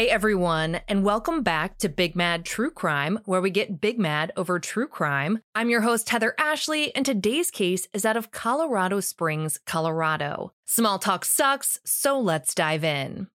Hey everyone, and welcome back to Big Mad True Crime, where we get big mad over true crime. I'm your host, Heather Ashley, and today's case is out of Colorado Springs, Colorado. Small talk sucks, so let's dive in.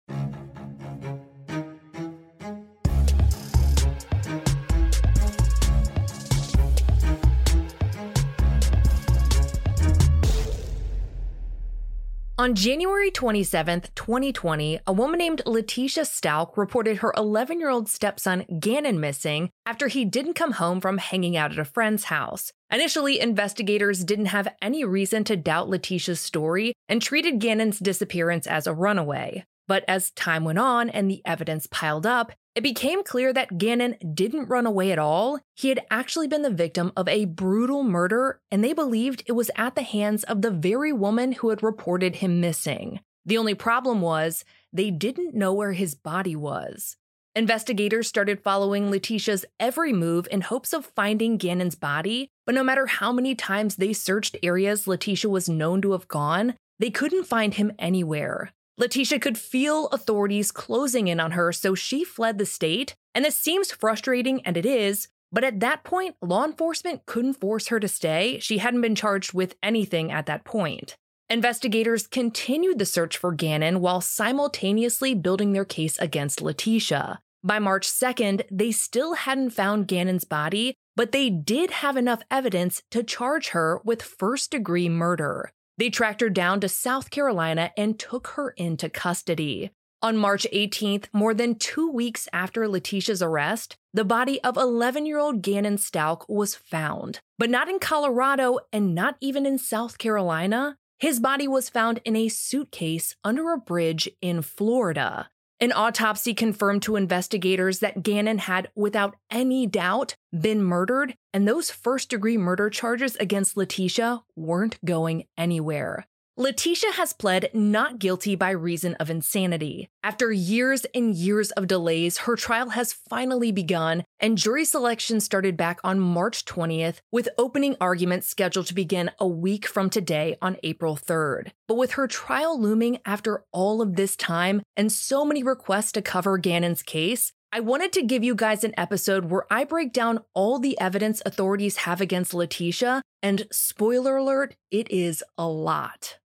On January 27, 2020, a woman named Letecia Stauch reported her 11 year old stepson Gannon missing after he didn't come home from hanging out at a friend's house. Initially, investigators didn't have any reason to doubt Letecia's story and treated Gannon's disappearance as a runaway. But as time went on and the evidence piled up, it became clear that Gannon didn't run away at all. He had actually been the victim of a brutal murder, and they believed it was at the hands of the very woman who had reported him missing. The only problem was they didn't know where his body was. Investigators started following Letecia's every move in hopes of finding Gannon's body, but no matter how many times they searched areas Letecia was known to have gone, they couldn't find him anywhere. Letecia could feel authorities closing in on her, so she fled the state. And this seems frustrating, and it is, but at that point, law enforcement couldn't force her to stay. She hadn't been charged with anything at that point. Investigators continued the search for Gannon while simultaneously building their case against Letecia. By March 2nd, they still hadn't found Gannon's body, but they did have enough evidence to charge her with first degree murder. They tracked her down to South Carolina and took her into custody. On March 18th, more than two weeks after Letecia's arrest, the body of 11 year old Gannon Stauch was found, but not in Colorado and not even in South Carolina. His body was found in a suitcase under a bridge in Florida. An autopsy confirmed to investigators that Gannon had, without any doubt, been murdered, and those first degree murder charges against Letecia weren't going anywhere. Letecia has pled not guilty by reason of insanity. After years and years of delays, her trial has finally begun, and jury selection started back on March 20th, with opening arguments scheduled to begin a week from today on April 3rd. But with her trial looming after all of this time and so many requests to cover Gannon's case, I wanted to give you guys an episode where I break down all the evidence authorities have against Letecia, and spoiler alert, it is a lot.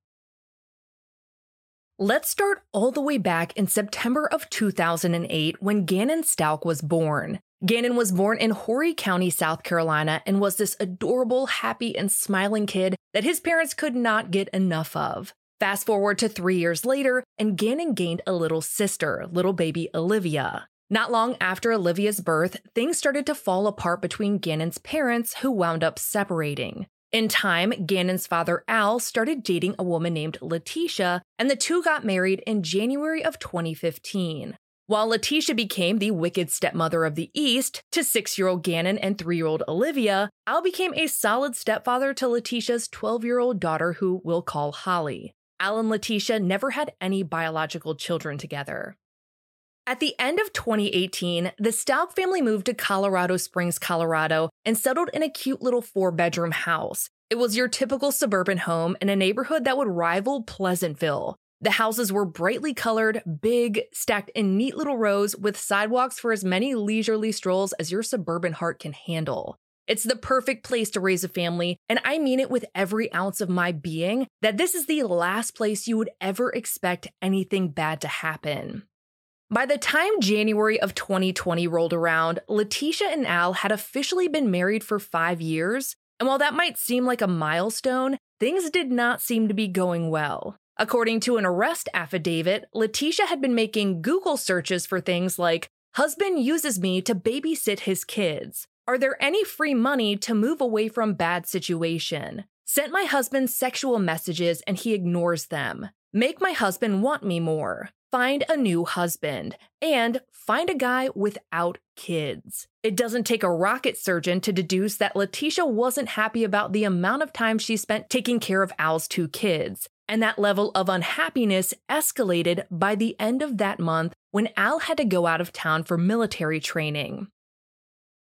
Let's start all the way back in September of 2008 when Gannon Stauch was born. Gannon was born in Horry County, South Carolina, and was this adorable, happy, and smiling kid that his parents could not get enough of. Fast forward to three years later, and Gannon gained a little sister, little baby Olivia. Not long after Olivia's birth, things started to fall apart between Gannon's parents, who wound up separating. In time, Gannon's father Al started dating a woman named Letecia, and the two got married in January of 2015. While Letecia became the wicked stepmother of the East to six year old Gannon and three year old Olivia, Al became a solid stepfather to Letecia's 12 year old daughter, who we'll call Holly. Al and Letecia never had any biological children together. At the end of 2018, the Stauch family moved to Colorado Springs, Colorado, and settled in a cute little four bedroom house. It was your typical suburban home in a neighborhood that would rival Pleasantville. The houses were brightly colored, big, stacked in neat little rows with sidewalks for as many leisurely strolls as your suburban heart can handle. It's the perfect place to raise a family, and I mean it with every ounce of my being that this is the last place you would ever expect anything bad to happen. By the time January of 2020 rolled around, Letecia and Al had officially been married for five years. And while that might seem like a milestone, things did not seem to be going well. According to an arrest affidavit, Letecia had been making Google searches for things like husband uses me to babysit his kids. Are there any free money to move away from bad situation? Sent my husband sexual messages and he ignores them. Make my husband want me more find a new husband, and find a guy without kids. It doesn't take a rocket surgeon to deduce that Letecia wasn't happy about the amount of time she spent taking care of Al's two kids. And that level of unhappiness escalated by the end of that month when Al had to go out of town for military training.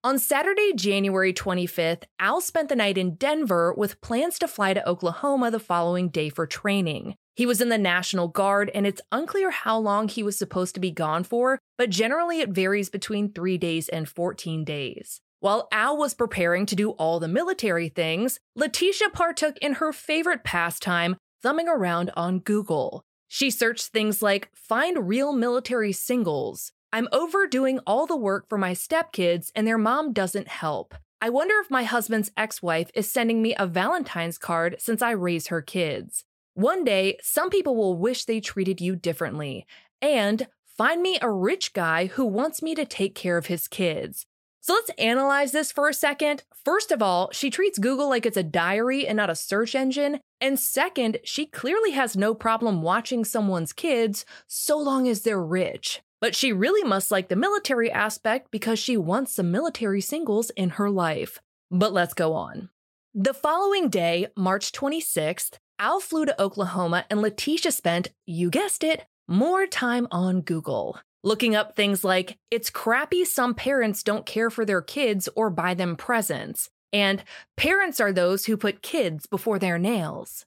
On Saturday, January 25th, Al spent the night in Denver with plans to fly to Oklahoma the following day for training. He was in the National Guard, and it's unclear how long he was supposed to be gone for, but generally it varies between three days and 14 days. While Al was preparing to do all the military things, Letecia partook in her favorite pastime, thumbing around on Google. She searched things like find real military singles. I'm overdoing all the work for my stepkids and their mom doesn't help. I wonder if my husband's ex wife is sending me a Valentine's card since I raise her kids. One day, some people will wish they treated you differently. And find me a rich guy who wants me to take care of his kids. So let's analyze this for a second. First of all, she treats Google like it's a diary and not a search engine. And second, she clearly has no problem watching someone's kids so long as they're rich. But she really must like the military aspect because she wants some military singles in her life. But let's go on. The following day, March 26th, Al flew to Oklahoma and Letecia spent, you guessed it, more time on Google looking up things like it's crappy some parents don't care for their kids or buy them presents, and parents are those who put kids before their nails.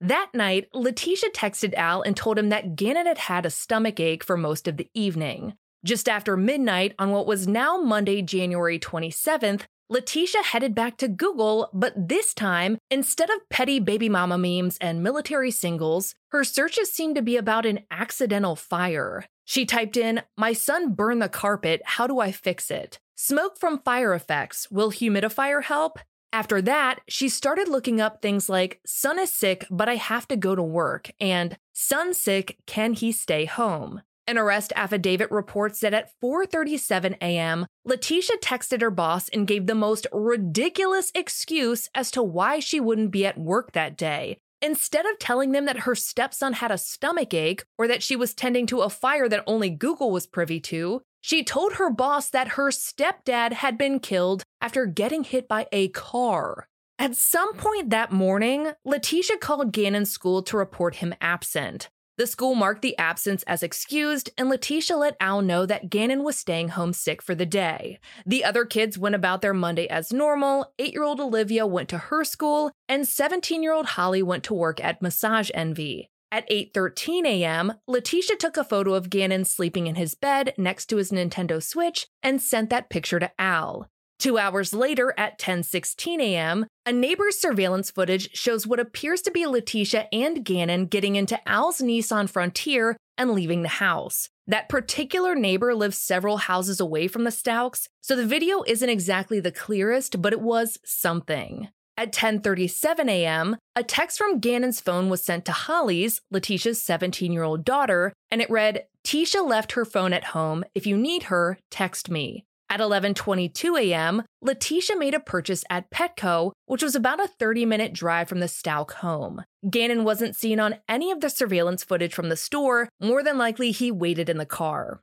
That night, Letecia texted Al and told him that Gannon had had a stomach ache for most of the evening. Just after midnight on what was now Monday, January 27th, Letecia headed back to Google, but this time, instead of petty baby mama memes and military singles, her searches seemed to be about an accidental fire. She typed in, My son burned the carpet, how do I fix it? Smoke from fire effects, will humidifier help? After that, she started looking up things like, Son is sick, but I have to go to work, and Son sick, can he stay home? An arrest affidavit reports that at 4:37 a.m., Letecia texted her boss and gave the most ridiculous excuse as to why she wouldn't be at work that day. Instead of telling them that her stepson had a stomach ache or that she was tending to a fire that only Google was privy to, she told her boss that her stepdad had been killed after getting hit by a car. At some point that morning, Letecia called Gannon's school to report him absent. The school marked the absence as excused, and Letecia let Al know that Gannon was staying home sick for the day. The other kids went about their Monday as normal. Eight year old Olivia went to her school, and 17 year old Holly went to work at Massage Envy. At 8:13 a.m., Letecia took a photo of Gannon sleeping in his bed next to his Nintendo Switch and sent that picture to Al. Two hours later, at 10:16 a.m., a neighbor's surveillance footage shows what appears to be Letecia and Gannon getting into Al's Nissan Frontier and leaving the house. That particular neighbor lives several houses away from the Stauchs, so the video isn't exactly the clearest, but it was something. At 10:37 a.m., a text from Gannon's phone was sent to Holly's, Letecia's 17-year-old daughter, and it read, "Tisha left her phone at home. If you need her, text me." At 11:22 a.m., Letecia made a purchase at Petco, which was about a 30-minute drive from the Stauch home. Gannon wasn't seen on any of the surveillance footage from the store, more than likely he waited in the car.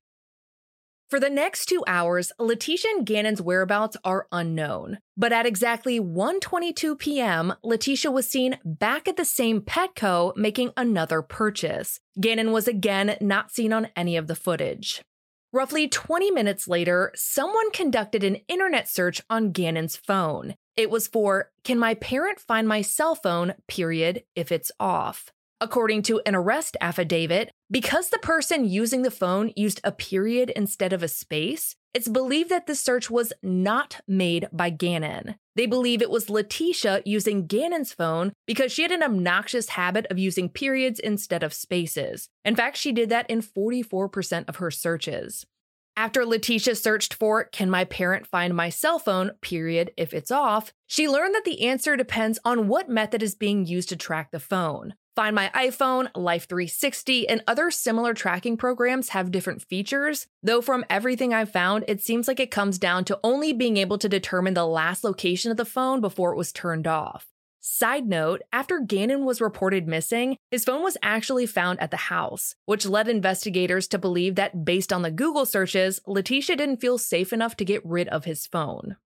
For the next 2 hours, Letecia and Gannon's whereabouts are unknown. But at exactly 1:22 p.m., Letecia was seen back at the same Petco making another purchase. Gannon was again not seen on any of the footage. Roughly 20 minutes later, someone conducted an internet search on Gannon's phone. It was for Can my parent find my cell phone, period, if it's off? According to an arrest affidavit, because the person using the phone used a period instead of a space, it's believed that the search was not made by Gannon. They believe it was Letecia using Gannon's phone because she had an obnoxious habit of using periods instead of spaces. In fact, she did that in 44% of her searches. After Letecia searched for, can my parent find my cell phone, period, if it's off, she learned that the answer depends on what method is being used to track the phone. Find My iPhone, Life 360, and other similar tracking programs have different features, though from everything I've found, it seems like it comes down to only being able to determine the last location of the phone before it was turned off. Side note, after Gannon was reported missing, his phone was actually found at the house, which led investigators to believe that based on the Google searches, Letecia didn't feel safe enough to get rid of his phone.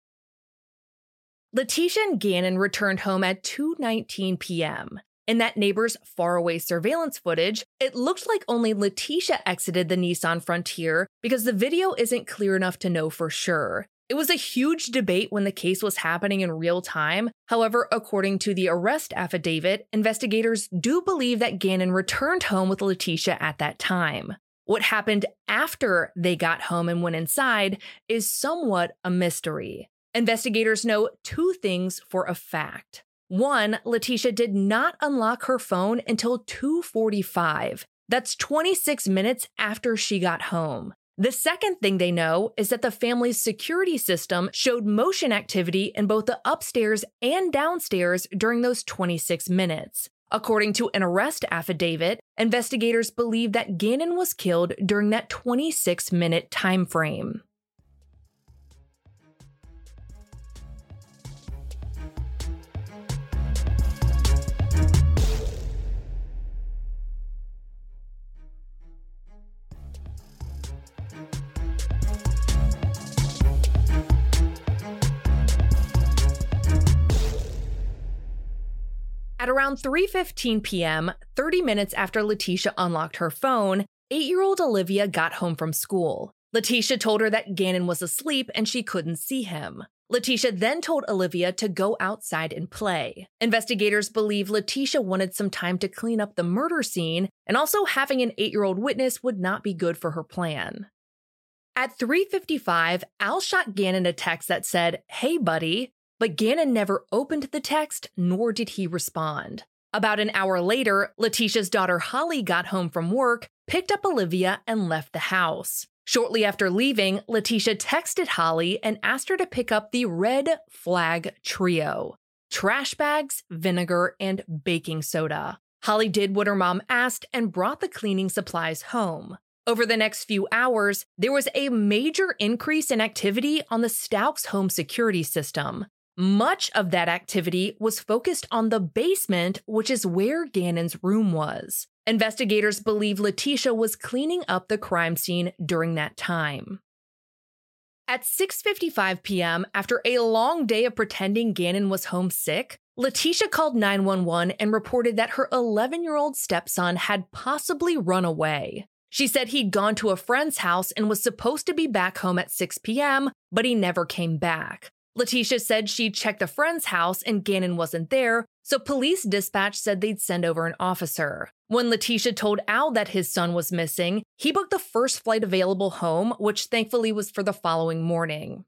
Letecia and Gannon returned home at 2:19 p.m. In that neighbor's faraway surveillance footage, it looked like only Letecia exited the Nissan Frontier because the video isn't clear enough to know for sure. It was a huge debate when the case was happening in real time. However, according to the arrest affidavit, investigators do believe that Gannon returned home with Letecia at that time. What happened after they got home and went inside is somewhat a mystery. Investigators know two things for a fact. One, Letecia did not unlock her phone until 2:45. That's 26 minutes after she got home. The second thing they know is that the family's security system showed motion activity in both the upstairs and downstairs during those 26 minutes. According to an arrest affidavit, investigators believe that Gannon was killed during that 26 minute time frame. At around 3:15 p.m., 30 minutes after Letecia unlocked her phone, 8-year-old Olivia got home from school. Letecia told her that Gannon was asleep and she couldn't see him. Letecia then told Olivia to go outside and play. Investigators believe Letecia wanted some time to clean up the murder scene, and also having an 8-year-old witness would not be good for her plan. At 3:55, Al shot Gannon a text that said, "Hey buddy," but Gannon never opened the text nor did he respond. About an hour later, Letecia's daughter Holly got home from work, picked up Olivia, and left the house. Shortly after leaving, Letecia texted Holly and asked her to pick up the red flag trio trash bags, vinegar, and baking soda. Holly did what her mom asked and brought the cleaning supplies home. Over the next few hours, there was a major increase in activity on the Stauchs home security system. Much of that activity was focused on the basement, which is where Gannon's room was. Investigators believe Letecia was cleaning up the crime scene during that time. At 6:55 p.m., after a long day of pretending Gannon was homesick, Letecia called 911 and reported that her 11-year-old stepson had possibly run away. She said he'd gone to a friend's house and was supposed to be back home at 6 p.m., but he never came back. Letecia said she checked a friend's house and Gannon wasn't there, so police dispatch said they'd send over an officer. When Letecia told Al that his son was missing, he booked the first flight available home, which thankfully was for the following morning.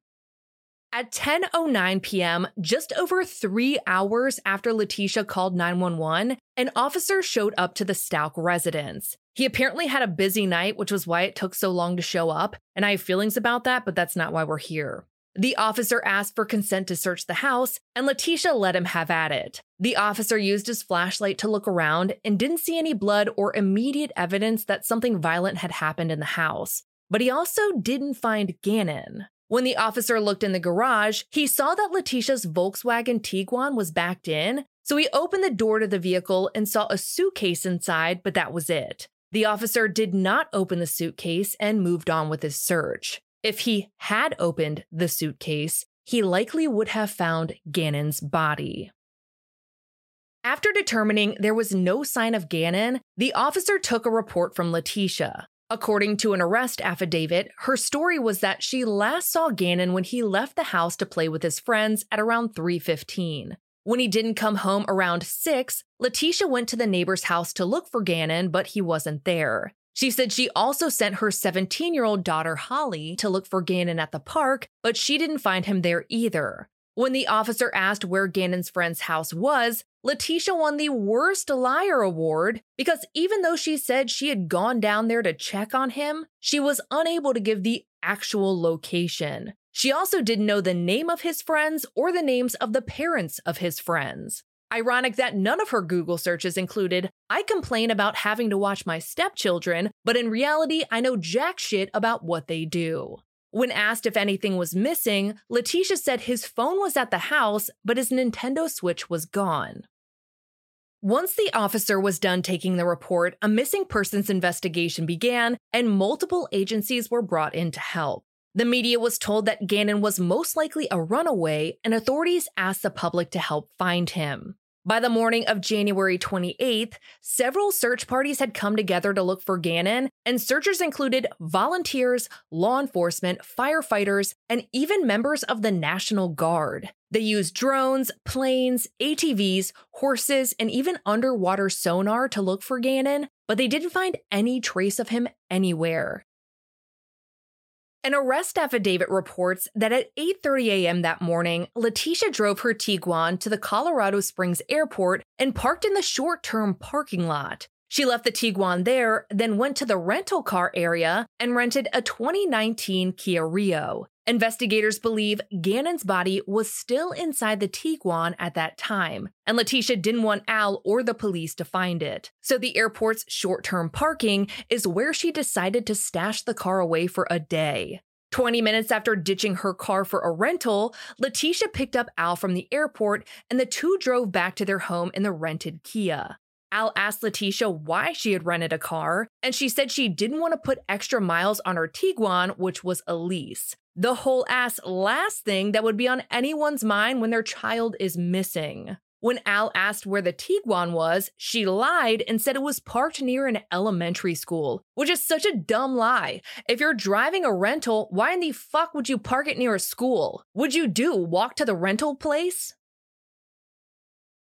At 10:09 p.m., just over 3 hours after Letecia called 911, an officer showed up to the Stauch residence. He apparently had a busy night, which was why it took so long to show up, and I have feelings about that, but that's not why we're here. The officer asked for consent to search the house, and Letecia let him have at it. The officer used his flashlight to look around and didn't see any blood or immediate evidence that something violent had happened in the house. But he also didn't find Gannon. When the officer looked in the garage, he saw that Letecia's Volkswagen Tiguan was backed in, so he opened the door to the vehicle and saw a suitcase inside, but that was it. The officer did not open the suitcase and moved on with his search. If he had opened the suitcase, he likely would have found Gannon's body. After determining there was no sign of Gannon, the officer took a report from Letecia. According to an arrest affidavit, her story was that she last saw Gannon when he left the house to play with his friends at around 3:15. When he didn't come home around 6, Letecia went to the neighbor's house to look for Gannon, but he wasn't there. She said she also sent her 17 year old daughter Holly to look for Gannon at the park, but she didn't find him there either. When the officer asked where Gannon's friend's house was, Letecia won the Worst Liar Award because even though she said she had gone down there to check on him, she was unable to give the actual location. She also didn't know the name of his friends or the names of the parents of his friends. Ironic that none of her Google searches included, I complain about having to watch my stepchildren, but in reality, I know jack shit about what they do. When asked if anything was missing, Letecia said his phone was at the house, but his Nintendo Switch was gone. Once the officer was done taking the report, a missing persons investigation began and multiple agencies were brought in to help. The media was told that Gannon was most likely a runaway, and authorities asked the public to help find him. By the morning of January 28th, several search parties had come together to look for Gannon, and searchers included volunteers, law enforcement, firefighters, and even members of the National Guard. They used drones, planes, ATVs, horses, and even underwater sonar to look for Gannon, but they didn't find any trace of him anywhere. An arrest affidavit reports that at 8:30 a.m. that morning, Letecia drove her Tiguan to the Colorado Springs airport and parked in the short-term parking lot. She left the Tiguan there, then went to the rental car area and rented a 2019 Kia Rio. Investigators believe Gannon's body was still inside the Tiguan at that time, and Letecia didn't want Al or the police to find it. So the airport's short term parking is where she decided to stash the car away for a day. 20 minutes after ditching her car for a rental, Letecia picked up Al from the airport and the two drove back to their home in the rented Kia. Al asked Letecia why she had rented a car, and she said she didn't want to put extra miles on her Tiguan, which was a lease. The whole ass last thing that would be on anyone's mind when their child is missing. When Al asked where the Tiguan was, she lied and said it was parked near an elementary school, which is such a dumb lie. If you're driving a rental, why in the fuck would you park it near a school? Would you do walk to the rental place?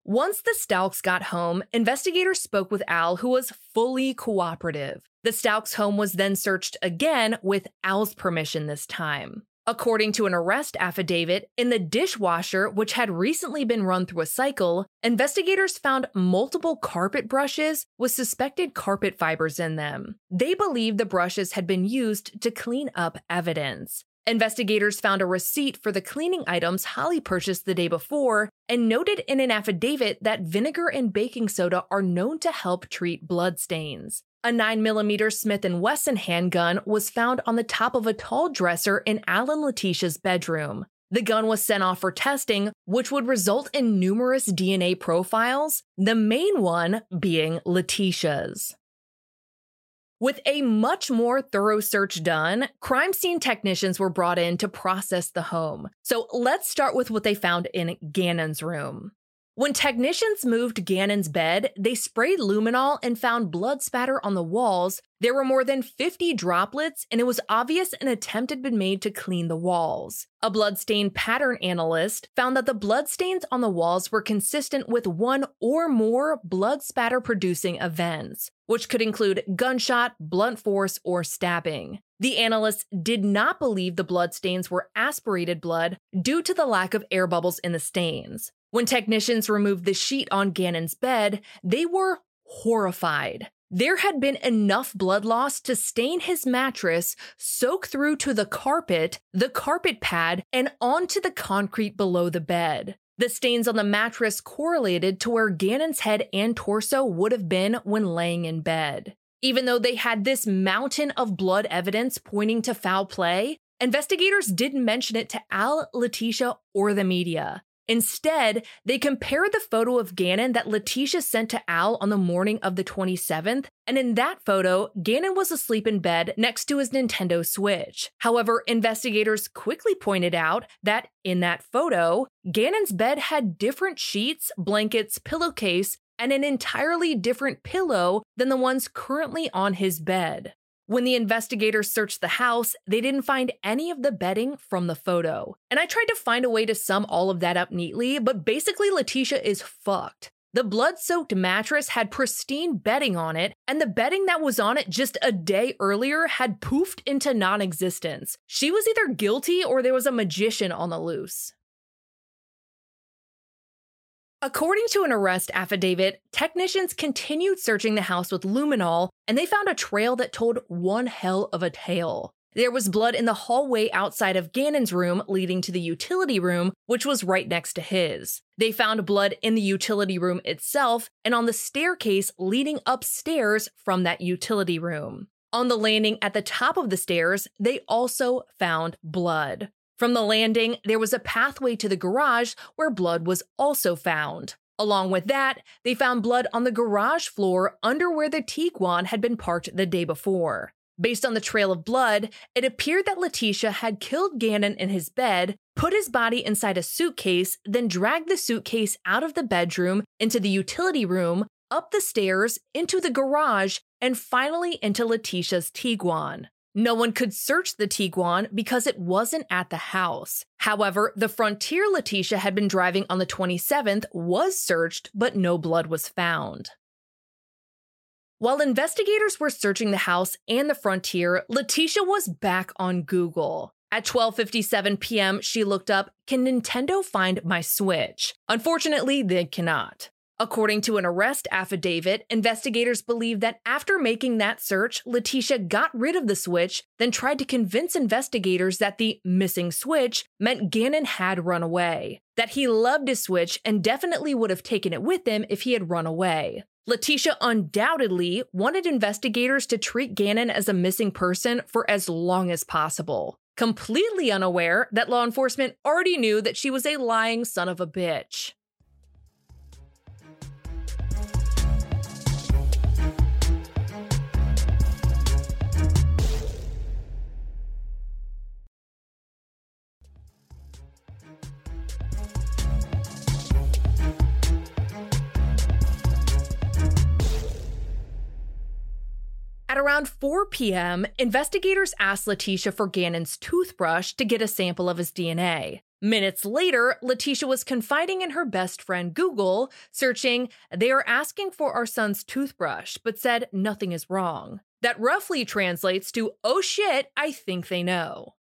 Once the Stauchs got home, investigators spoke with Al, who was fully cooperative. The Stauchs' home was then searched again with Al's permission this time. According to an arrest affidavit, in the dishwasher, which had recently been run through a cycle, investigators found multiple carpet brushes with suspected carpet fibers in them. They believe the brushes had been used to clean up evidence. Investigators found a receipt for the cleaning items Holly purchased the day before and noted in an affidavit that vinegar and baking soda are known to help treat bloodstains. A 9mm Smith & Wesson handgun was found on the top of a tall dresser in Alan Letecia's bedroom. The gun was sent off for testing, which would result in numerous DNA profiles, the main one being Letecia's. With a much more thorough search done, crime scene technicians were brought in to process the home. So let's start with what they found in Gannon's room. When technicians moved Gannon's bed, they sprayed luminol and found blood spatter on the walls. There were more than 50 droplets, and it was obvious an attempt had been made to clean the walls. A bloodstain pattern analyst found that the bloodstains on the walls were consistent with one or more blood spatter producing events, which could include gunshot, blunt force, or stabbing. The analysts did not believe the bloodstains were aspirated blood due to the lack of air bubbles in the stains. When technicians removed the sheet on Gannon's bed, they were horrified. There had been enough blood loss to stain his mattress, soak through to the carpet, the carpet pad, and onto the concrete below the bed. The stains on the mattress correlated to where Gannon's head and torso would have been when laying in bed. Even though they had this mountain of blood evidence pointing to foul play, investigators didn't mention it to Al, Letecia, or the media. Instead, they compared the photo of Gannon that Letecia sent to Al on the morning of the 27th, and in that photo, Gannon was asleep in bed next to his Nintendo Switch. However, investigators quickly pointed out that in that photo, Gannon's bed had different sheets, blankets, pillowcase, and an entirely different pillow than the ones currently on his bed. When the investigators searched the house, they didn't find any of the bedding from the photo. And I tried to find a way to sum all of that up neatly, but basically, Letecia is fucked. The blood soaked mattress had pristine bedding on it, and the bedding that was on it just a day earlier had poofed into non existence. She was either guilty or there was a magician on the loose. According to an arrest affidavit, technicians continued searching the house with luminol and they found a trail that told one hell of a tale. There was blood in the hallway outside of Gannon's room leading to the utility room, which was right next to his. They found blood in the utility room itself and on the staircase leading upstairs from that utility room. On the landing at the top of the stairs, they also found blood. From the landing, there was a pathway to the garage where blood was also found. Along with that, they found blood on the garage floor under where the Tiguan had been parked the day before. Based on the trail of blood, it appeared that Letecia had killed Gannon in his bed, put his body inside a suitcase, then dragged the suitcase out of the bedroom into the utility room, up the stairs, into the garage, and finally into Letecia's Tiguan. No one could search the Tiguan because it wasn't at the house. However, the Frontier Letecia had been driving on the 27th was searched, but no blood was found. While investigators were searching the house and the Frontier, Letecia was back on Google. At 12:57 p.m., she looked up, "Can Nintendo find my Switch?" Unfortunately, they cannot. According to an arrest affidavit, investigators believe that after making that search, Letecia got rid of the switch, then tried to convince investigators that the missing switch meant Gannon had run away, that he loved his switch and definitely would have taken it with him if he had run away. Letecia undoubtedly wanted investigators to treat Gannon as a missing person for as long as possible, completely unaware that law enforcement already knew that she was a lying son of a bitch. At around 4 p.m., investigators asked Letecia for Gannon's toothbrush to get a sample of his DNA. Minutes later, Letecia was confiding in her best friend Google, searching, They are asking for our son's toothbrush, but said nothing is wrong. That roughly translates to, Oh shit, I think they know.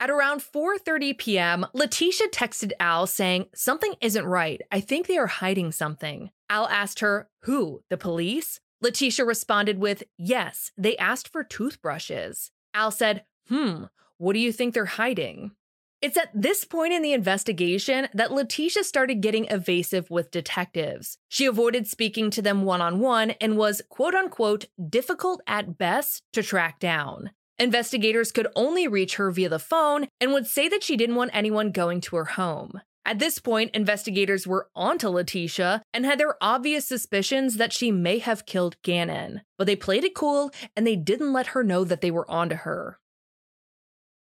At around 4:30 p.m., Letecia texted Al saying, "Something isn't right. I think they are hiding something." Al asked her, "Who? The police?" Letecia responded with, Yes, they asked for toothbrushes. Al said, Hmm, what do you think they're hiding? It's at this point in the investigation that Letecia started getting evasive with detectives. She avoided speaking to them one on one and was, quote unquote, difficult at best to track down. Investigators could only reach her via the phone and would say that she didn't want anyone going to her home. At this point, investigators were onto Letecia and had their obvious suspicions that she may have killed Gannon, but they played it cool and they didn't let her know that they were onto her.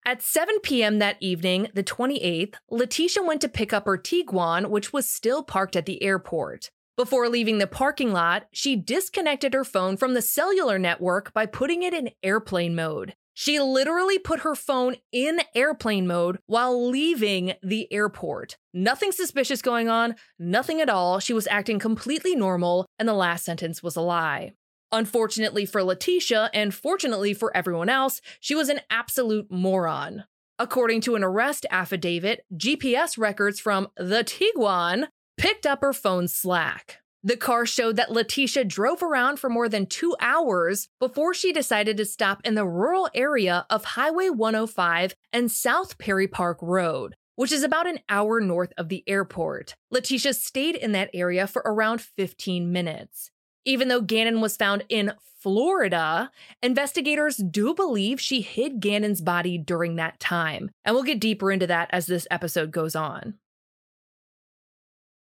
At 7 p.m. that evening, the 28th, Letecia went to pick up her Tiguan, which was still parked at the airport. Before leaving the parking lot, she disconnected her phone from the cellular network by putting it in airplane mode. She literally put her phone in airplane mode while leaving the airport. Nothing suspicious going on, nothing at all. She was acting completely normal, and the last sentence was a lie. Unfortunately for Letecia, and fortunately for everyone else, she was an absolute moron. According to an arrest affidavit, GPS records from the Tiguan picked up her phone's slack. The car showed that Letecia drove around for more than two hours before she decided to stop in the rural area of Highway 105 and South Perry Park Road, which is about an hour north of the airport. Letecia stayed in that area for around 15 minutes. Even though Gannon was found in Florida, investigators do believe she hid Gannon's body during that time. And we'll get deeper into that as this episode goes on.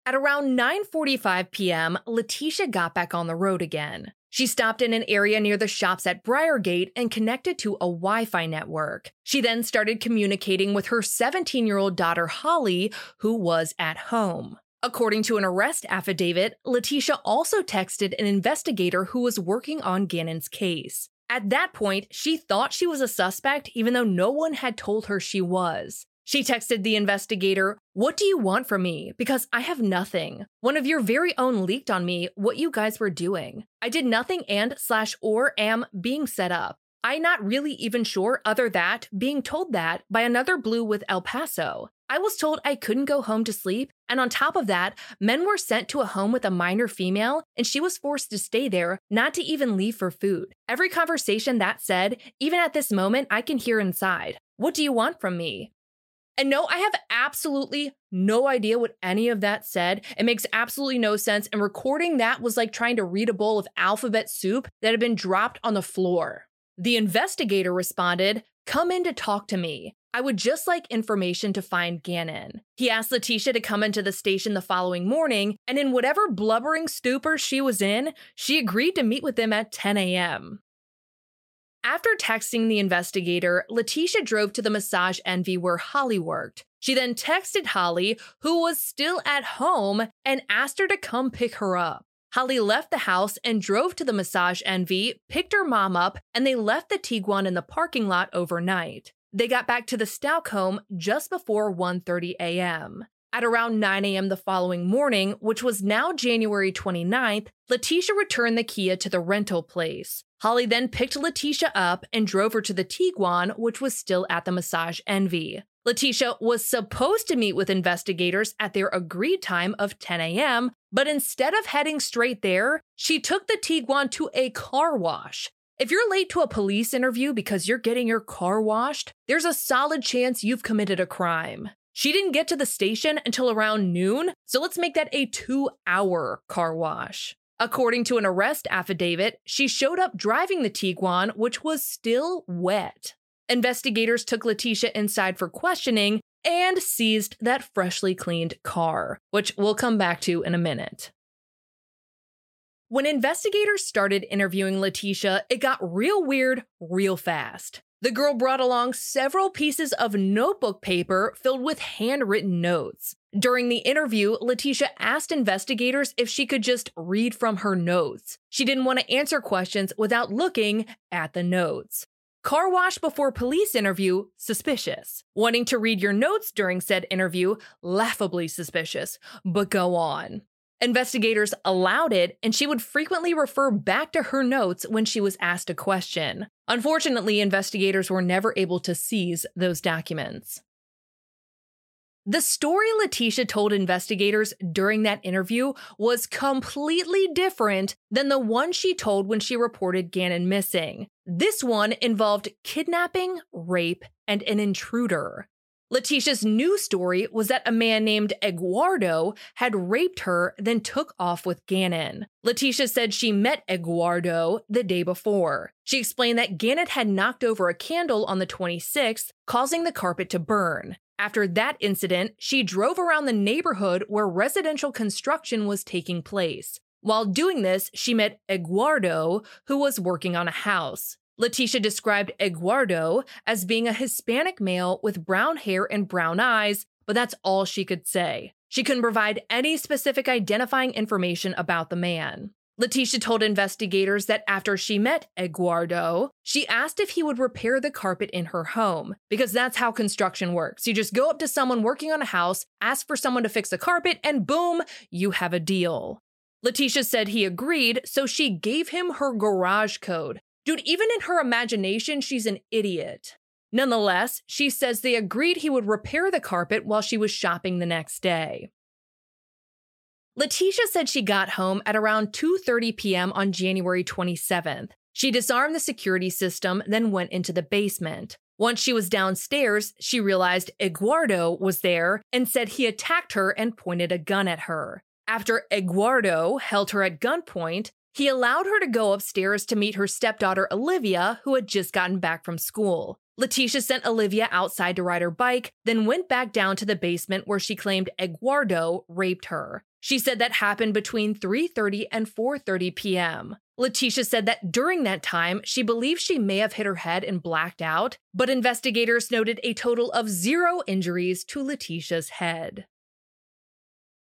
At around 9:45 p.m., Letecia got back on the road again. She stopped in an area near the shops at Briargate and connected to a Wi Fi network. She then started communicating with her 17 year old daughter, Holly, who was at home. According to an arrest affidavit, Letecia also texted an investigator who was working on Gannon's case. At that point, she thought she was a suspect, even though no one had told her she was. She texted the investigator, What do you want from me? Because I have nothing. One of your very own leaked on me what you guys were doing. I did nothing and slash or am being set up. I not really even sure other that being told that by another blue with El Paso. I was told I couldn't go home to sleep, and on top of that, men were sent to a home with a minor female, and she was forced to stay there, not to even leave for food. Every conversation that said, even at this moment, I can hear inside. What do you want from me? And no, I have absolutely no idea what any of that said. It makes absolutely no sense. And recording that was like trying to read a bowl of alphabet soup that had been dropped on the floor. The investigator responded, Come in to talk to me. I would just like information to find Gannon. He asked Letecia to come into the station the following morning, and in whatever blubbering stupor she was in, she agreed to meet with him at 10 a.m. After texting the investigator, Letecia drove to the Massage Envy where Holly worked. She then texted Holly, who was still at home, and asked her to come pick her up. Holly left the house and drove to the Massage Envy, picked her mom up, and they left the Tiguan in the parking lot overnight. They got back to the Stauch home just before 1:30 a.m. At around 9 a.m. the following morning, which was now January 29th, Letecia returned the Kia to the rental place. Holly then picked Letecia up and drove her to the Tiguan, which was still at the Massage Envy. Letecia was supposed to meet with investigators at their agreed time of 10 a.m., but instead of heading straight there, she took the Tiguan to a car wash. If you're late to a police interview because you're getting your car washed, there's a solid chance you've committed a crime. She didn't get to the station until around noon, so let's make that a two hour car wash. According to an arrest affidavit, she showed up driving the Tiguan, which was still wet. Investigators took Letecia inside for questioning and seized that freshly cleaned car, which we'll come back to in a minute. When investigators started interviewing Letecia, it got real weird real fast. The girl brought along several pieces of notebook paper filled with handwritten notes. During the interview, Letecia asked investigators if she could just read from her notes. She didn't want to answer questions without looking at the notes. Car wash before police interview, suspicious. Wanting to read your notes during said interview, laughably suspicious. But go on. Investigators allowed it, and she would frequently refer back to her notes when she was asked a question. Unfortunately, investigators were never able to seize those documents. The story Letecia told investigators during that interview was completely different than the one she told when she reported Gannon missing. This one involved kidnapping, rape, and an intruder. Letecia's new story was that a man named Eduardo had raped her, then took off with Gannon. Letecia said she met Eduardo the day before. She explained that Gannon had knocked over a candle on the 26th, causing the carpet to burn. After that incident, she drove around the neighborhood where residential construction was taking place. While doing this, she met Eduardo, who was working on a house. Letecia described Eduardo as being a Hispanic male with brown hair and brown eyes, but that's all she could say. She couldn't provide any specific identifying information about the man. Letecia told investigators that after she met Eduardo, she asked if he would repair the carpet in her home, because that's how construction works. You just go up to someone working on a house, ask for someone to fix the carpet, and boom, you have a deal. Letecia said he agreed, so she gave him her garage code, Dude, even in her imagination, she's an idiot. Nonetheless, she says they agreed he would repair the carpet while she was shopping the next day. Letecia said she got home at around 2:30 p.m. on January 27th. She disarmed the security system, then went into the basement. Once she was downstairs, she realized Eduardo was there and said he attacked her and pointed a gun at her. After Eduardo held her at gunpoint, he allowed her to go upstairs to meet her stepdaughter Olivia, who had just gotten back from school. Letecia sent Olivia outside to ride her bike, then went back down to the basement where she claimed Eduardo raped her. She said that happened between 3:30 and 4:30 p.m. Letecia said that during that time, she believed she may have hit her head and blacked out, but investigators noted a total of 0 injuries to Letecia's head.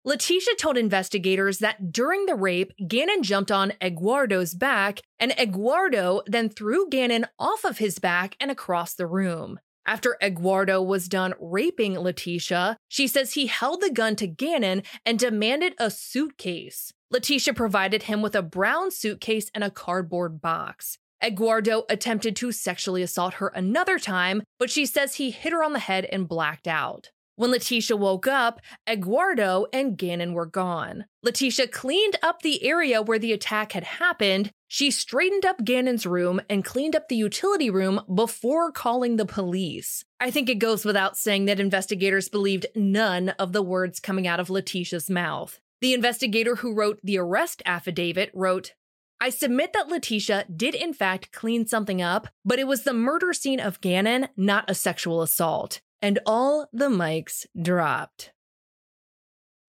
Letecia told investigators that during the rape, Gannon jumped on Eduardo's back, and Eduardo then threw Gannon off of his back and across the room. After Eduardo was done raping Letecia, she says he held the gun to Gannon and demanded a suitcase. Letecia provided him with a brown suitcase and a cardboard box. Eduardo attempted to sexually assault her another time, but she says he hit her on the head and blacked out. When Letecia woke up, Eduardo and Gannon were gone. Letecia cleaned up the area where the attack had happened. She straightened up Gannon's room and cleaned up the utility room before calling the police. I think it goes without saying that investigators believed none of the words coming out of Letecia's mouth. The investigator who wrote the arrest affidavit wrote, I submit that Letecia did in fact clean something up, but it was the murder scene of Gannon, not a sexual assault and all the mics dropped.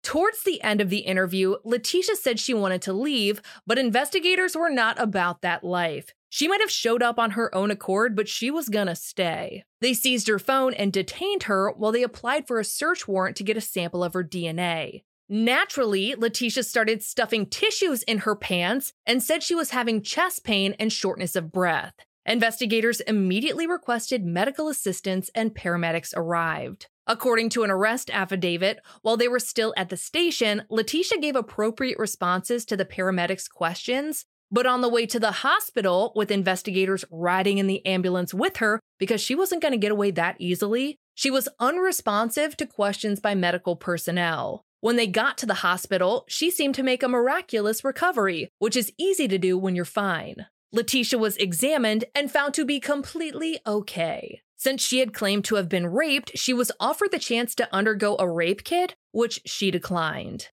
Towards the end of the interview, Letecia said she wanted to leave, but investigators were not about that life. She might have showed up on her own accord, but she was gonna stay. They seized her phone and detained her while they applied for a search warrant to get a sample of her DNA. Naturally, Letecia started stuffing tissues in her pants and said she was having chest pain and shortness of breath. Investigators immediately requested medical assistance and paramedics arrived. According to an arrest affidavit, while they were still at the station, Letecia gave appropriate responses to the paramedics' questions. But on the way to the hospital, with investigators riding in the ambulance with her because she wasn't going to get away that easily, she was unresponsive to questions by medical personnel. When they got to the hospital, she seemed to make a miraculous recovery, which is easy to do when you're fine. Letecia was examined and found to be completely okay. Since she had claimed to have been raped, she was offered the chance to undergo a rape kit, which she declined.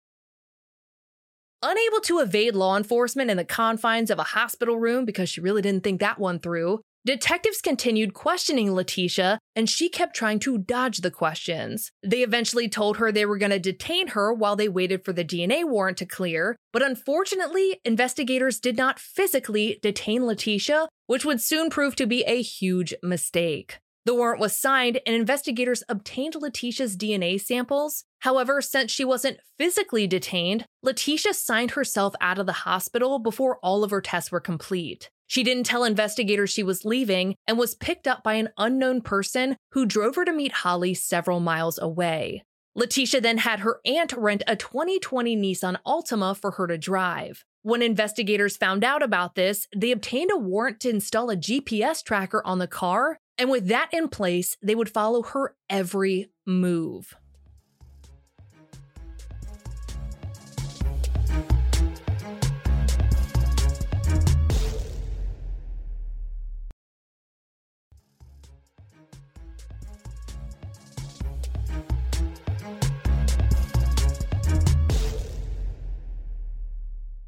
Unable to evade law enforcement in the confines of a hospital room because she really didn't think that one through, detectives continued questioning Letecia and she kept trying to dodge the questions. They eventually told her they were going to detain her while they waited for the DNA warrant to clear, but unfortunately, investigators did not physically detain Letecia, which would soon prove to be a huge mistake. The warrant was signed and investigators obtained Letecia's DNA samples. However, since she wasn't physically detained, Letecia signed herself out of the hospital before all of her tests were complete. She didn't tell investigators she was leaving and was picked up by an unknown person who drove her to meet Holly several miles away. Letecia then had her aunt rent a 2020 Nissan Altima for her to drive. When investigators found out about this, they obtained a warrant to install a GPS tracker on the car and with that in place, they would follow her every move.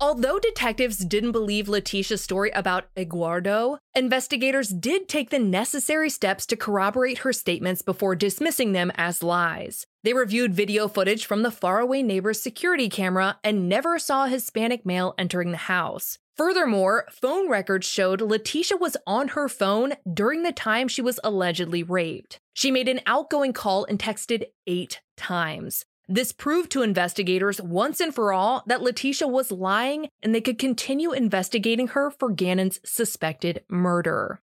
Although detectives didn't believe Letecia's story about Eduardo, investigators did take the necessary steps to corroborate her statements before dismissing them as lies. They reviewed video footage from the faraway neighbor's security camera and never saw a Hispanic male entering the house. Furthermore, phone records showed Letecia was on her phone during the time she was allegedly raped. She made an outgoing call and texted eight times. This proved to investigators once and for all that Letecia was lying and they could continue investigating her for Gannon's suspected murder.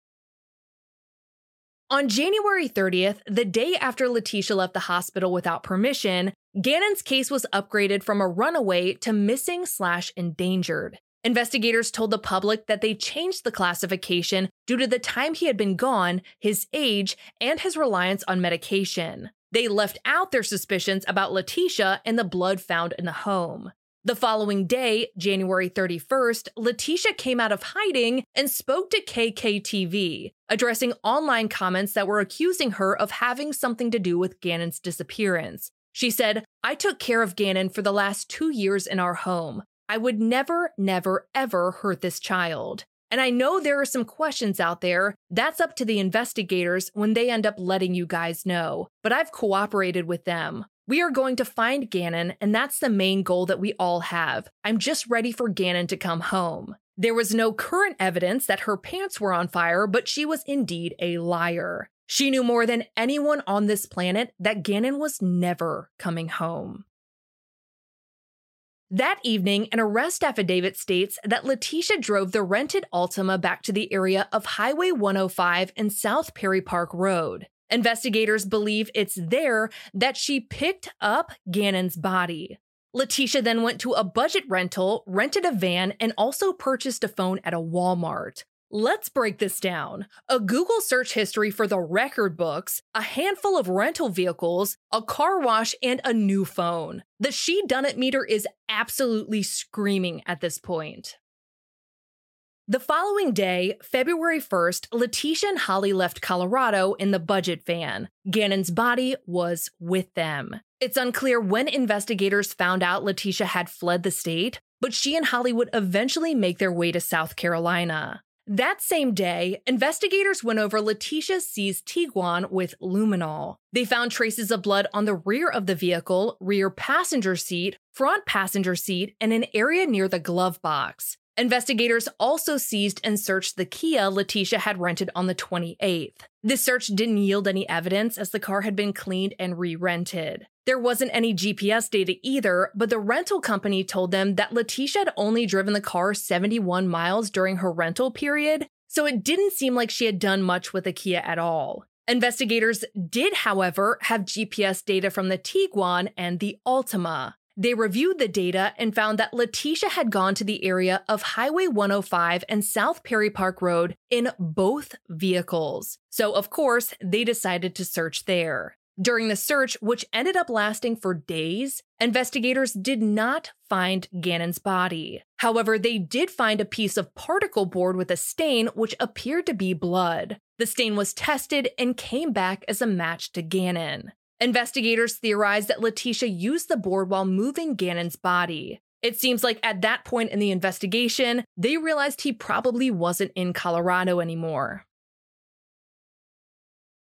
On January 30th, the day after Letecia left the hospital without permission, Gannon's case was upgraded from a runaway to missing slash endangered. Investigators told the public that they changed the classification due to the time he had been gone, his age, and his reliance on medication. They left out their suspicions about Letecia and the blood found in the home. The following day, January 31st, Letecia came out of hiding and spoke to KKTV, addressing online comments that were accusing her of having something to do with Gannon's disappearance. She said, I took care of Gannon for the last two years in our home. I would never, never, ever hurt this child. And I know there are some questions out there. That's up to the investigators when they end up letting you guys know. But I've cooperated with them. We are going to find Gannon, and that's the main goal that we all have. I'm just ready for Gannon to come home. There was no current evidence that her pants were on fire, but she was indeed a liar. She knew more than anyone on this planet that Gannon was never coming home. That evening, an arrest affidavit states that Letecia drove the rented Altima back to the area of Highway 105 and South Perry Park Road. Investigators believe it's there that she picked up Gannon's body. Letecia then went to a budget rental, rented a van, and also purchased a phone at a Walmart. Let's break this down. A Google search history for the record books, a handful of rental vehicles, a car wash, and a new phone. The She Done It meter is absolutely screaming at this point. The following day, February 1st, Letecia and Holly left Colorado in the budget van. Gannon's body was with them. It's unclear when investigators found out Letecia had fled the state, but she and Holly would eventually make their way to South Carolina. That same day, investigators went over Letecia's seized Tiguan with luminol. They found traces of blood on the rear of the vehicle, rear passenger seat, front passenger seat, and an area near the glove box. Investigators also seized and searched the Kia Letecia had rented on the 28th. This search didn't yield any evidence as the car had been cleaned and re rented. There wasn't any GPS data either, but the rental company told them that Letecia had only driven the car 71 miles during her rental period, so it didn't seem like she had done much with the Kia at all. Investigators did, however, have GPS data from the Tiguan and the Altima. They reviewed the data and found that Letecia had gone to the area of Highway 105 and South Perry Park Road in both vehicles. So, of course, they decided to search there. During the search, which ended up lasting for days, investigators did not find Gannon's body. However, they did find a piece of particle board with a stain which appeared to be blood. The stain was tested and came back as a match to Gannon. Investigators theorize that Letecia used the board while moving Gannon's body. It seems like at that point in the investigation, they realized he probably wasn't in Colorado anymore.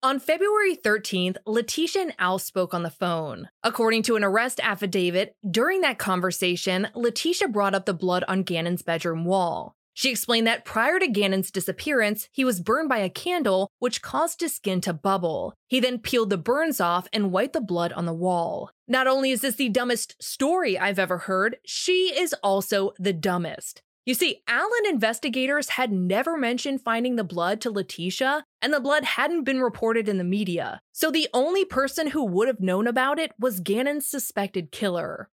On February 13th, Letecia and Al spoke on the phone. According to an arrest affidavit, during that conversation, Letecia brought up the blood on Gannon's bedroom wall. She explained that prior to Gannon's disappearance, he was burned by a candle, which caused his skin to bubble. He then peeled the burns off and wiped the blood on the wall. Not only is this the dumbest story I've ever heard, she is also the dumbest. You see, Allen investigators had never mentioned finding the blood to Letecia, and the blood hadn't been reported in the media. So the only person who would have known about it was Gannon's suspected killer.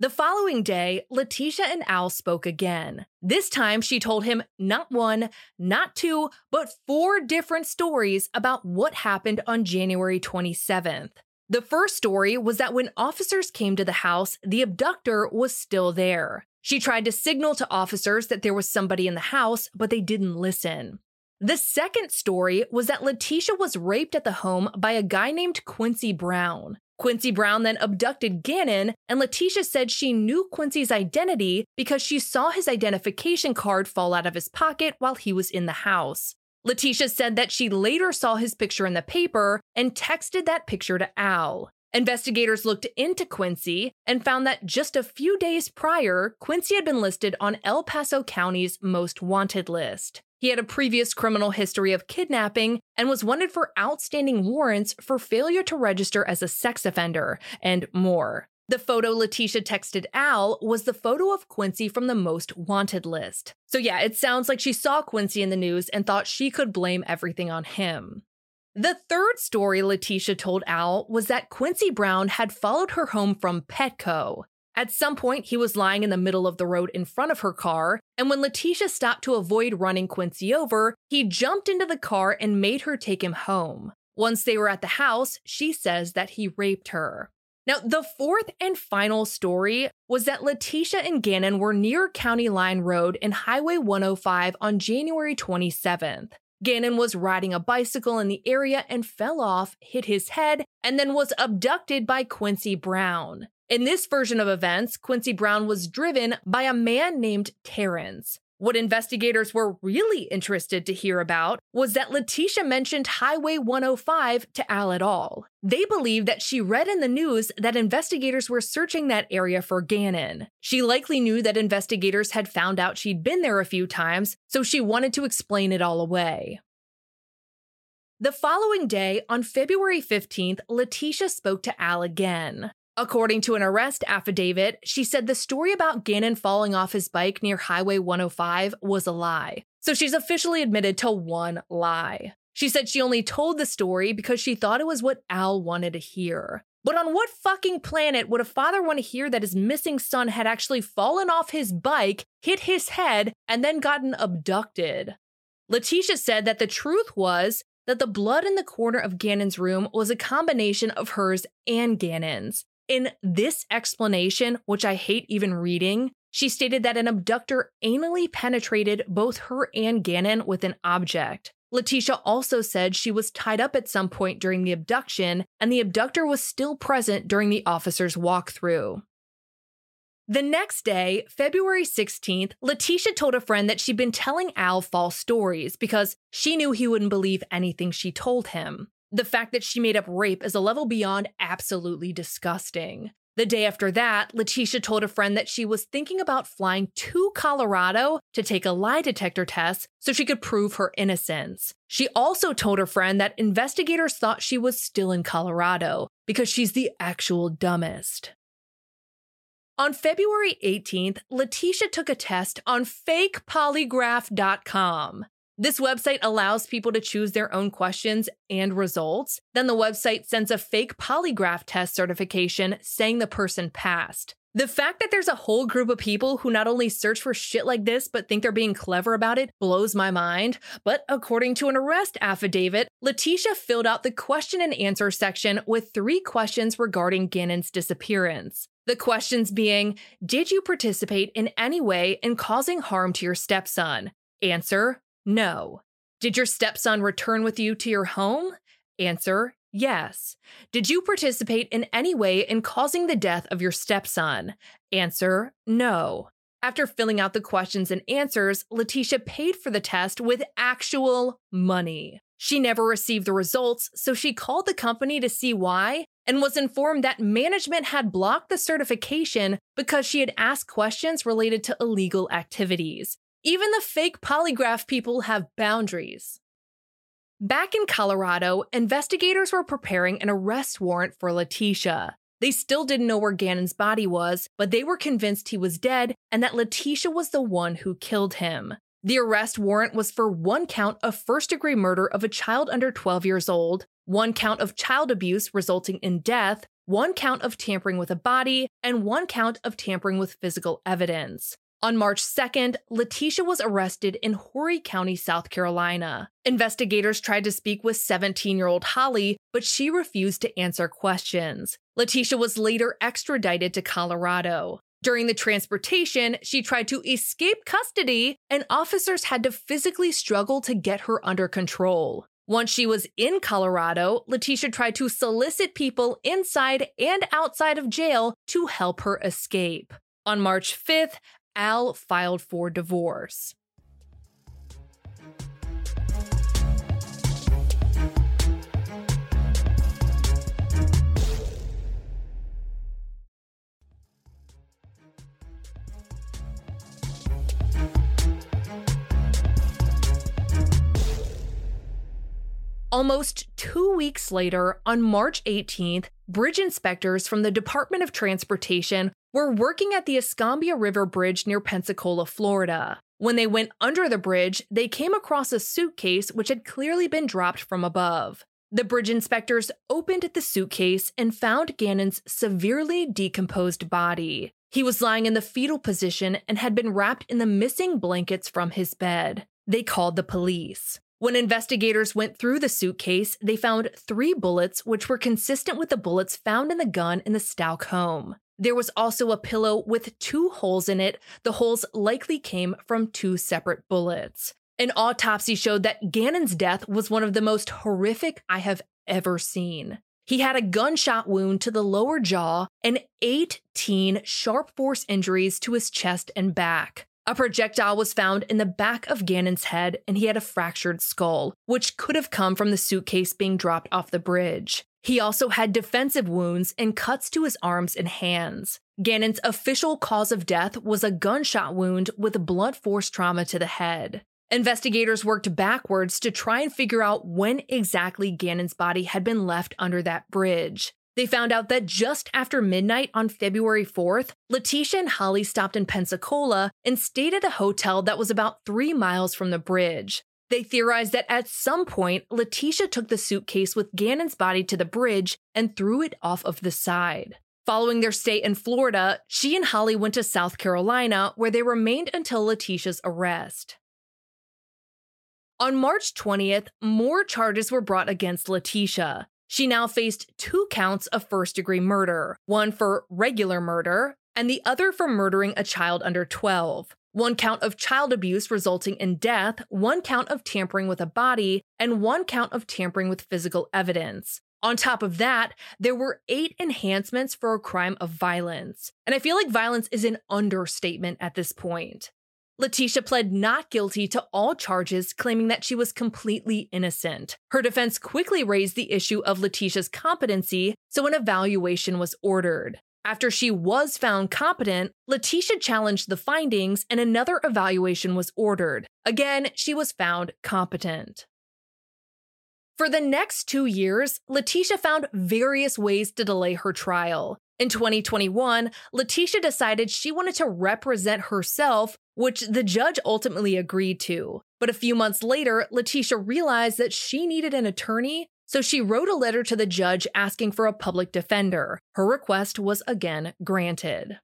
The following day, Letecia and Al spoke again. This time, she told him not one, not two, but four different stories about what happened on January 27th. The first story was that when officers came to the house, the abductor was still there. She tried to signal to officers that there was somebody in the house, but they didn't listen. The second story was that Letecia was raped at the home by a guy named Quincy Brown. Quincy Brown then abducted Gannon, and Letecia said she knew Quincy's identity because she saw his identification card fall out of his pocket while he was in the house. Letecia said that she later saw his picture in the paper and texted that picture to Al. Investigators looked into Quincy and found that just a few days prior, Quincy had been listed on El Paso County's most wanted list. He had a previous criminal history of kidnapping and was wanted for outstanding warrants for failure to register as a sex offender and more. The photo Letecia texted Al was the photo of Quincy from the most wanted list. So, yeah, it sounds like she saw Quincy in the news and thought she could blame everything on him. The third story Letecia told Al was that Quincy Brown had followed her home from Petco. At some point, he was lying in the middle of the road in front of her car, and when Letecia stopped to avoid running Quincy over, he jumped into the car and made her take him home. Once they were at the house, she says that he raped her. Now, the fourth and final story was that Letecia and Gannon were near County Line Road and Highway 105 on January 27th. Gannon was riding a bicycle in the area and fell off, hit his head, and then was abducted by Quincy Brown. In this version of events, Quincy Brown was driven by a man named Terrence. What investigators were really interested to hear about was that Letecia mentioned Highway 105 to Al at all. They believed that she read in the news that investigators were searching that area for Gannon. She likely knew that investigators had found out she'd been there a few times, so she wanted to explain it all away. The following day, on February 15th, Letecia spoke to Al again. According to an arrest affidavit, she said the story about Gannon falling off his bike near Highway 105 was a lie. So she's officially admitted to one lie. She said she only told the story because she thought it was what Al wanted to hear. But on what fucking planet would a father want to hear that his missing son had actually fallen off his bike, hit his head, and then gotten abducted? Letecia said that the truth was that the blood in the corner of Gannon's room was a combination of hers and Gannon's. In this explanation, which I hate even reading, she stated that an abductor anally penetrated both her and Gannon with an object. Letecia also said she was tied up at some point during the abduction, and the abductor was still present during the officer's walkthrough. The next day, February 16th, Letecia told a friend that she'd been telling Al false stories because she knew he wouldn't believe anything she told him. The fact that she made up rape is a level beyond absolutely disgusting. The day after that, Letecia told a friend that she was thinking about flying to Colorado to take a lie detector test so she could prove her innocence. She also told her friend that investigators thought she was still in Colorado because she's the actual dumbest. On February 18th, Letecia took a test on fakepolygraph.com. This website allows people to choose their own questions and results. Then the website sends a fake polygraph test certification saying the person passed. The fact that there's a whole group of people who not only search for shit like this, but think they're being clever about it blows my mind. But according to an arrest affidavit, Letecia filled out the question and answer section with three questions regarding Gannon's disappearance. The questions being Did you participate in any way in causing harm to your stepson? Answer no. Did your stepson return with you to your home? Answer Yes. Did you participate in any way in causing the death of your stepson? Answer No. After filling out the questions and answers, Letecia paid for the test with actual money. She never received the results, so she called the company to see why and was informed that management had blocked the certification because she had asked questions related to illegal activities. Even the fake polygraph people have boundaries. Back in Colorado, investigators were preparing an arrest warrant for Letecia. They still didn't know where Gannon's body was, but they were convinced he was dead and that Letecia was the one who killed him. The arrest warrant was for one count of first degree murder of a child under 12 years old, one count of child abuse resulting in death, one count of tampering with a body, and one count of tampering with physical evidence. On March 2nd, Letecia was arrested in Horry County, South Carolina. Investigators tried to speak with 17 year old Holly, but she refused to answer questions. Letecia was later extradited to Colorado. During the transportation, she tried to escape custody, and officers had to physically struggle to get her under control. Once she was in Colorado, Letecia tried to solicit people inside and outside of jail to help her escape. On March 5th, Al filed for divorce. Almost two weeks later, on March 18th, bridge inspectors from the Department of Transportation were working at the Escambia River Bridge near Pensacola, Florida. When they went under the bridge, they came across a suitcase which had clearly been dropped from above. The bridge inspectors opened the suitcase and found Gannon's severely decomposed body. He was lying in the fetal position and had been wrapped in the missing blankets from his bed. They called the police. When investigators went through the suitcase, they found three bullets, which were consistent with the bullets found in the gun in the Stauch home. There was also a pillow with two holes in it. The holes likely came from two separate bullets. An autopsy showed that Gannon's death was one of the most horrific I have ever seen. He had a gunshot wound to the lower jaw and 18 sharp force injuries to his chest and back. A projectile was found in the back of Gannon's head, and he had a fractured skull, which could have come from the suitcase being dropped off the bridge. He also had defensive wounds and cuts to his arms and hands. Gannon's official cause of death was a gunshot wound with blunt force trauma to the head. Investigators worked backwards to try and figure out when exactly Gannon's body had been left under that bridge. They found out that just after midnight on February 4th, Letecia and Holly stopped in Pensacola and stayed at a hotel that was about three miles from the bridge. They theorized that at some point, Letecia took the suitcase with Gannon's body to the bridge and threw it off of the side. Following their stay in Florida, she and Holly went to South Carolina, where they remained until Letecia's arrest. On March 20th, more charges were brought against Letecia. She now faced two counts of first degree murder one for regular murder, and the other for murdering a child under 12. One count of child abuse resulting in death, one count of tampering with a body, and one count of tampering with physical evidence. On top of that, there were eight enhancements for a crime of violence. And I feel like violence is an understatement at this point. Letecia pled not guilty to all charges, claiming that she was completely innocent. Her defense quickly raised the issue of Letecia's competency, so an evaluation was ordered. After she was found competent, Letecia challenged the findings and another evaluation was ordered. Again, she was found competent. For the next two years, Letecia found various ways to delay her trial. In 2021, Letecia decided she wanted to represent herself, which the judge ultimately agreed to. But a few months later, Letecia realized that she needed an attorney, so she wrote a letter to the judge asking for a public defender. Her request was again granted.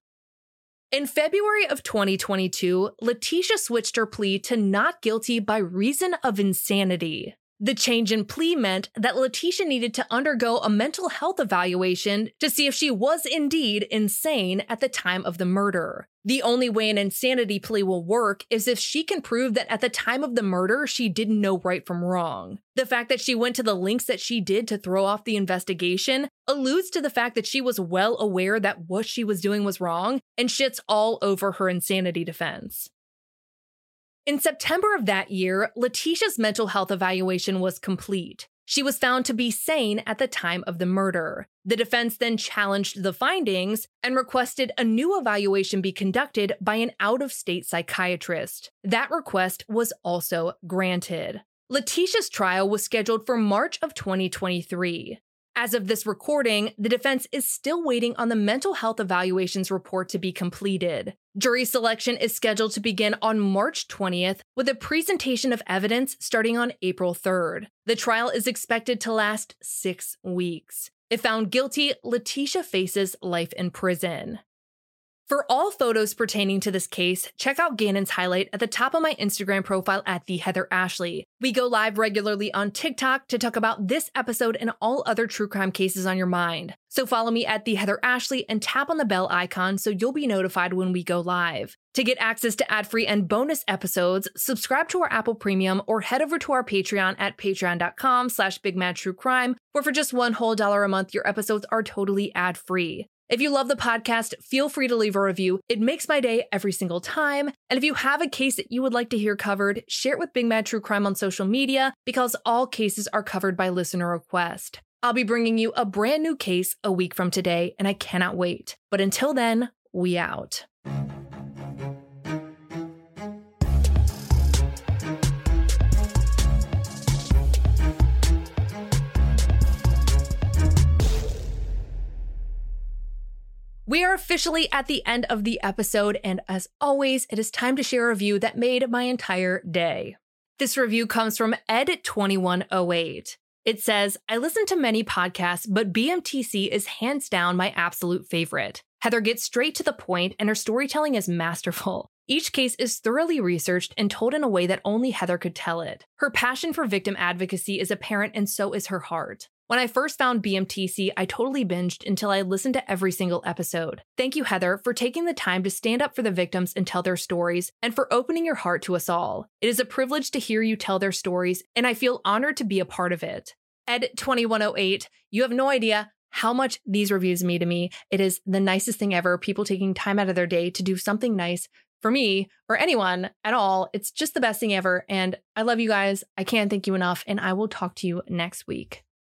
In February of 2022, Letecia switched her plea to not guilty by reason of insanity. The change in plea meant that Letecia needed to undergo a mental health evaluation to see if she was indeed insane at the time of the murder. The only way an insanity plea will work is if she can prove that at the time of the murder, she didn't know right from wrong. The fact that she went to the links that she did to throw off the investigation alludes to the fact that she was well aware that what she was doing was wrong and shits all over her insanity defense. In September of that year, Letecia's mental health evaluation was complete. She was found to be sane at the time of the murder. The defense then challenged the findings and requested a new evaluation be conducted by an out of state psychiatrist. That request was also granted. Letecia's trial was scheduled for March of 2023. As of this recording, the defense is still waiting on the mental health evaluations report to be completed. Jury selection is scheduled to begin on March 20th with a presentation of evidence starting on April 3rd. The trial is expected to last six weeks. If found guilty, Letecia faces life in prison. For all photos pertaining to this case, check out Gannon's highlight at the top of my Instagram profile at the Heather Ashley. We go live regularly on TikTok to talk about this episode and all other true crime cases on your mind. So follow me at the Heather Ashley and tap on the bell icon so you'll be notified when we go live. To get access to ad-free and bonus episodes, subscribe to our Apple Premium or head over to our Patreon at patreon.com slash bigmadtruecrime, where for just one whole dollar a month, your episodes are totally ad-free. If you love the podcast, feel free to leave a review. It makes my day every single time. And if you have a case that you would like to hear covered, share it with Big Mad True Crime on social media because all cases are covered by listener request. I'll be bringing you a brand new case a week from today, and I cannot wait. But until then, we out. We are officially at the end of the episode, and as always, it is time to share a review that made my entire day. This review comes from Ed2108. It says, I listen to many podcasts, but BMTC is hands down my absolute favorite. Heather gets straight to the point, and her storytelling is masterful. Each case is thoroughly researched and told in a way that only Heather could tell it. Her passion for victim advocacy is apparent, and so is her heart. When I first found BMTC, I totally binged until I listened to every single episode. Thank you, Heather, for taking the time to stand up for the victims and tell their stories, and for opening your heart to us all. It is a privilege to hear you tell their stories, and I feel honored to be a part of it. Ed2108, you have no idea how much these reviews mean to me. It is the nicest thing ever. People taking time out of their day to do something nice for me or anyone at all. It's just the best thing ever. And I love you guys. I can't thank you enough. And I will talk to you next week.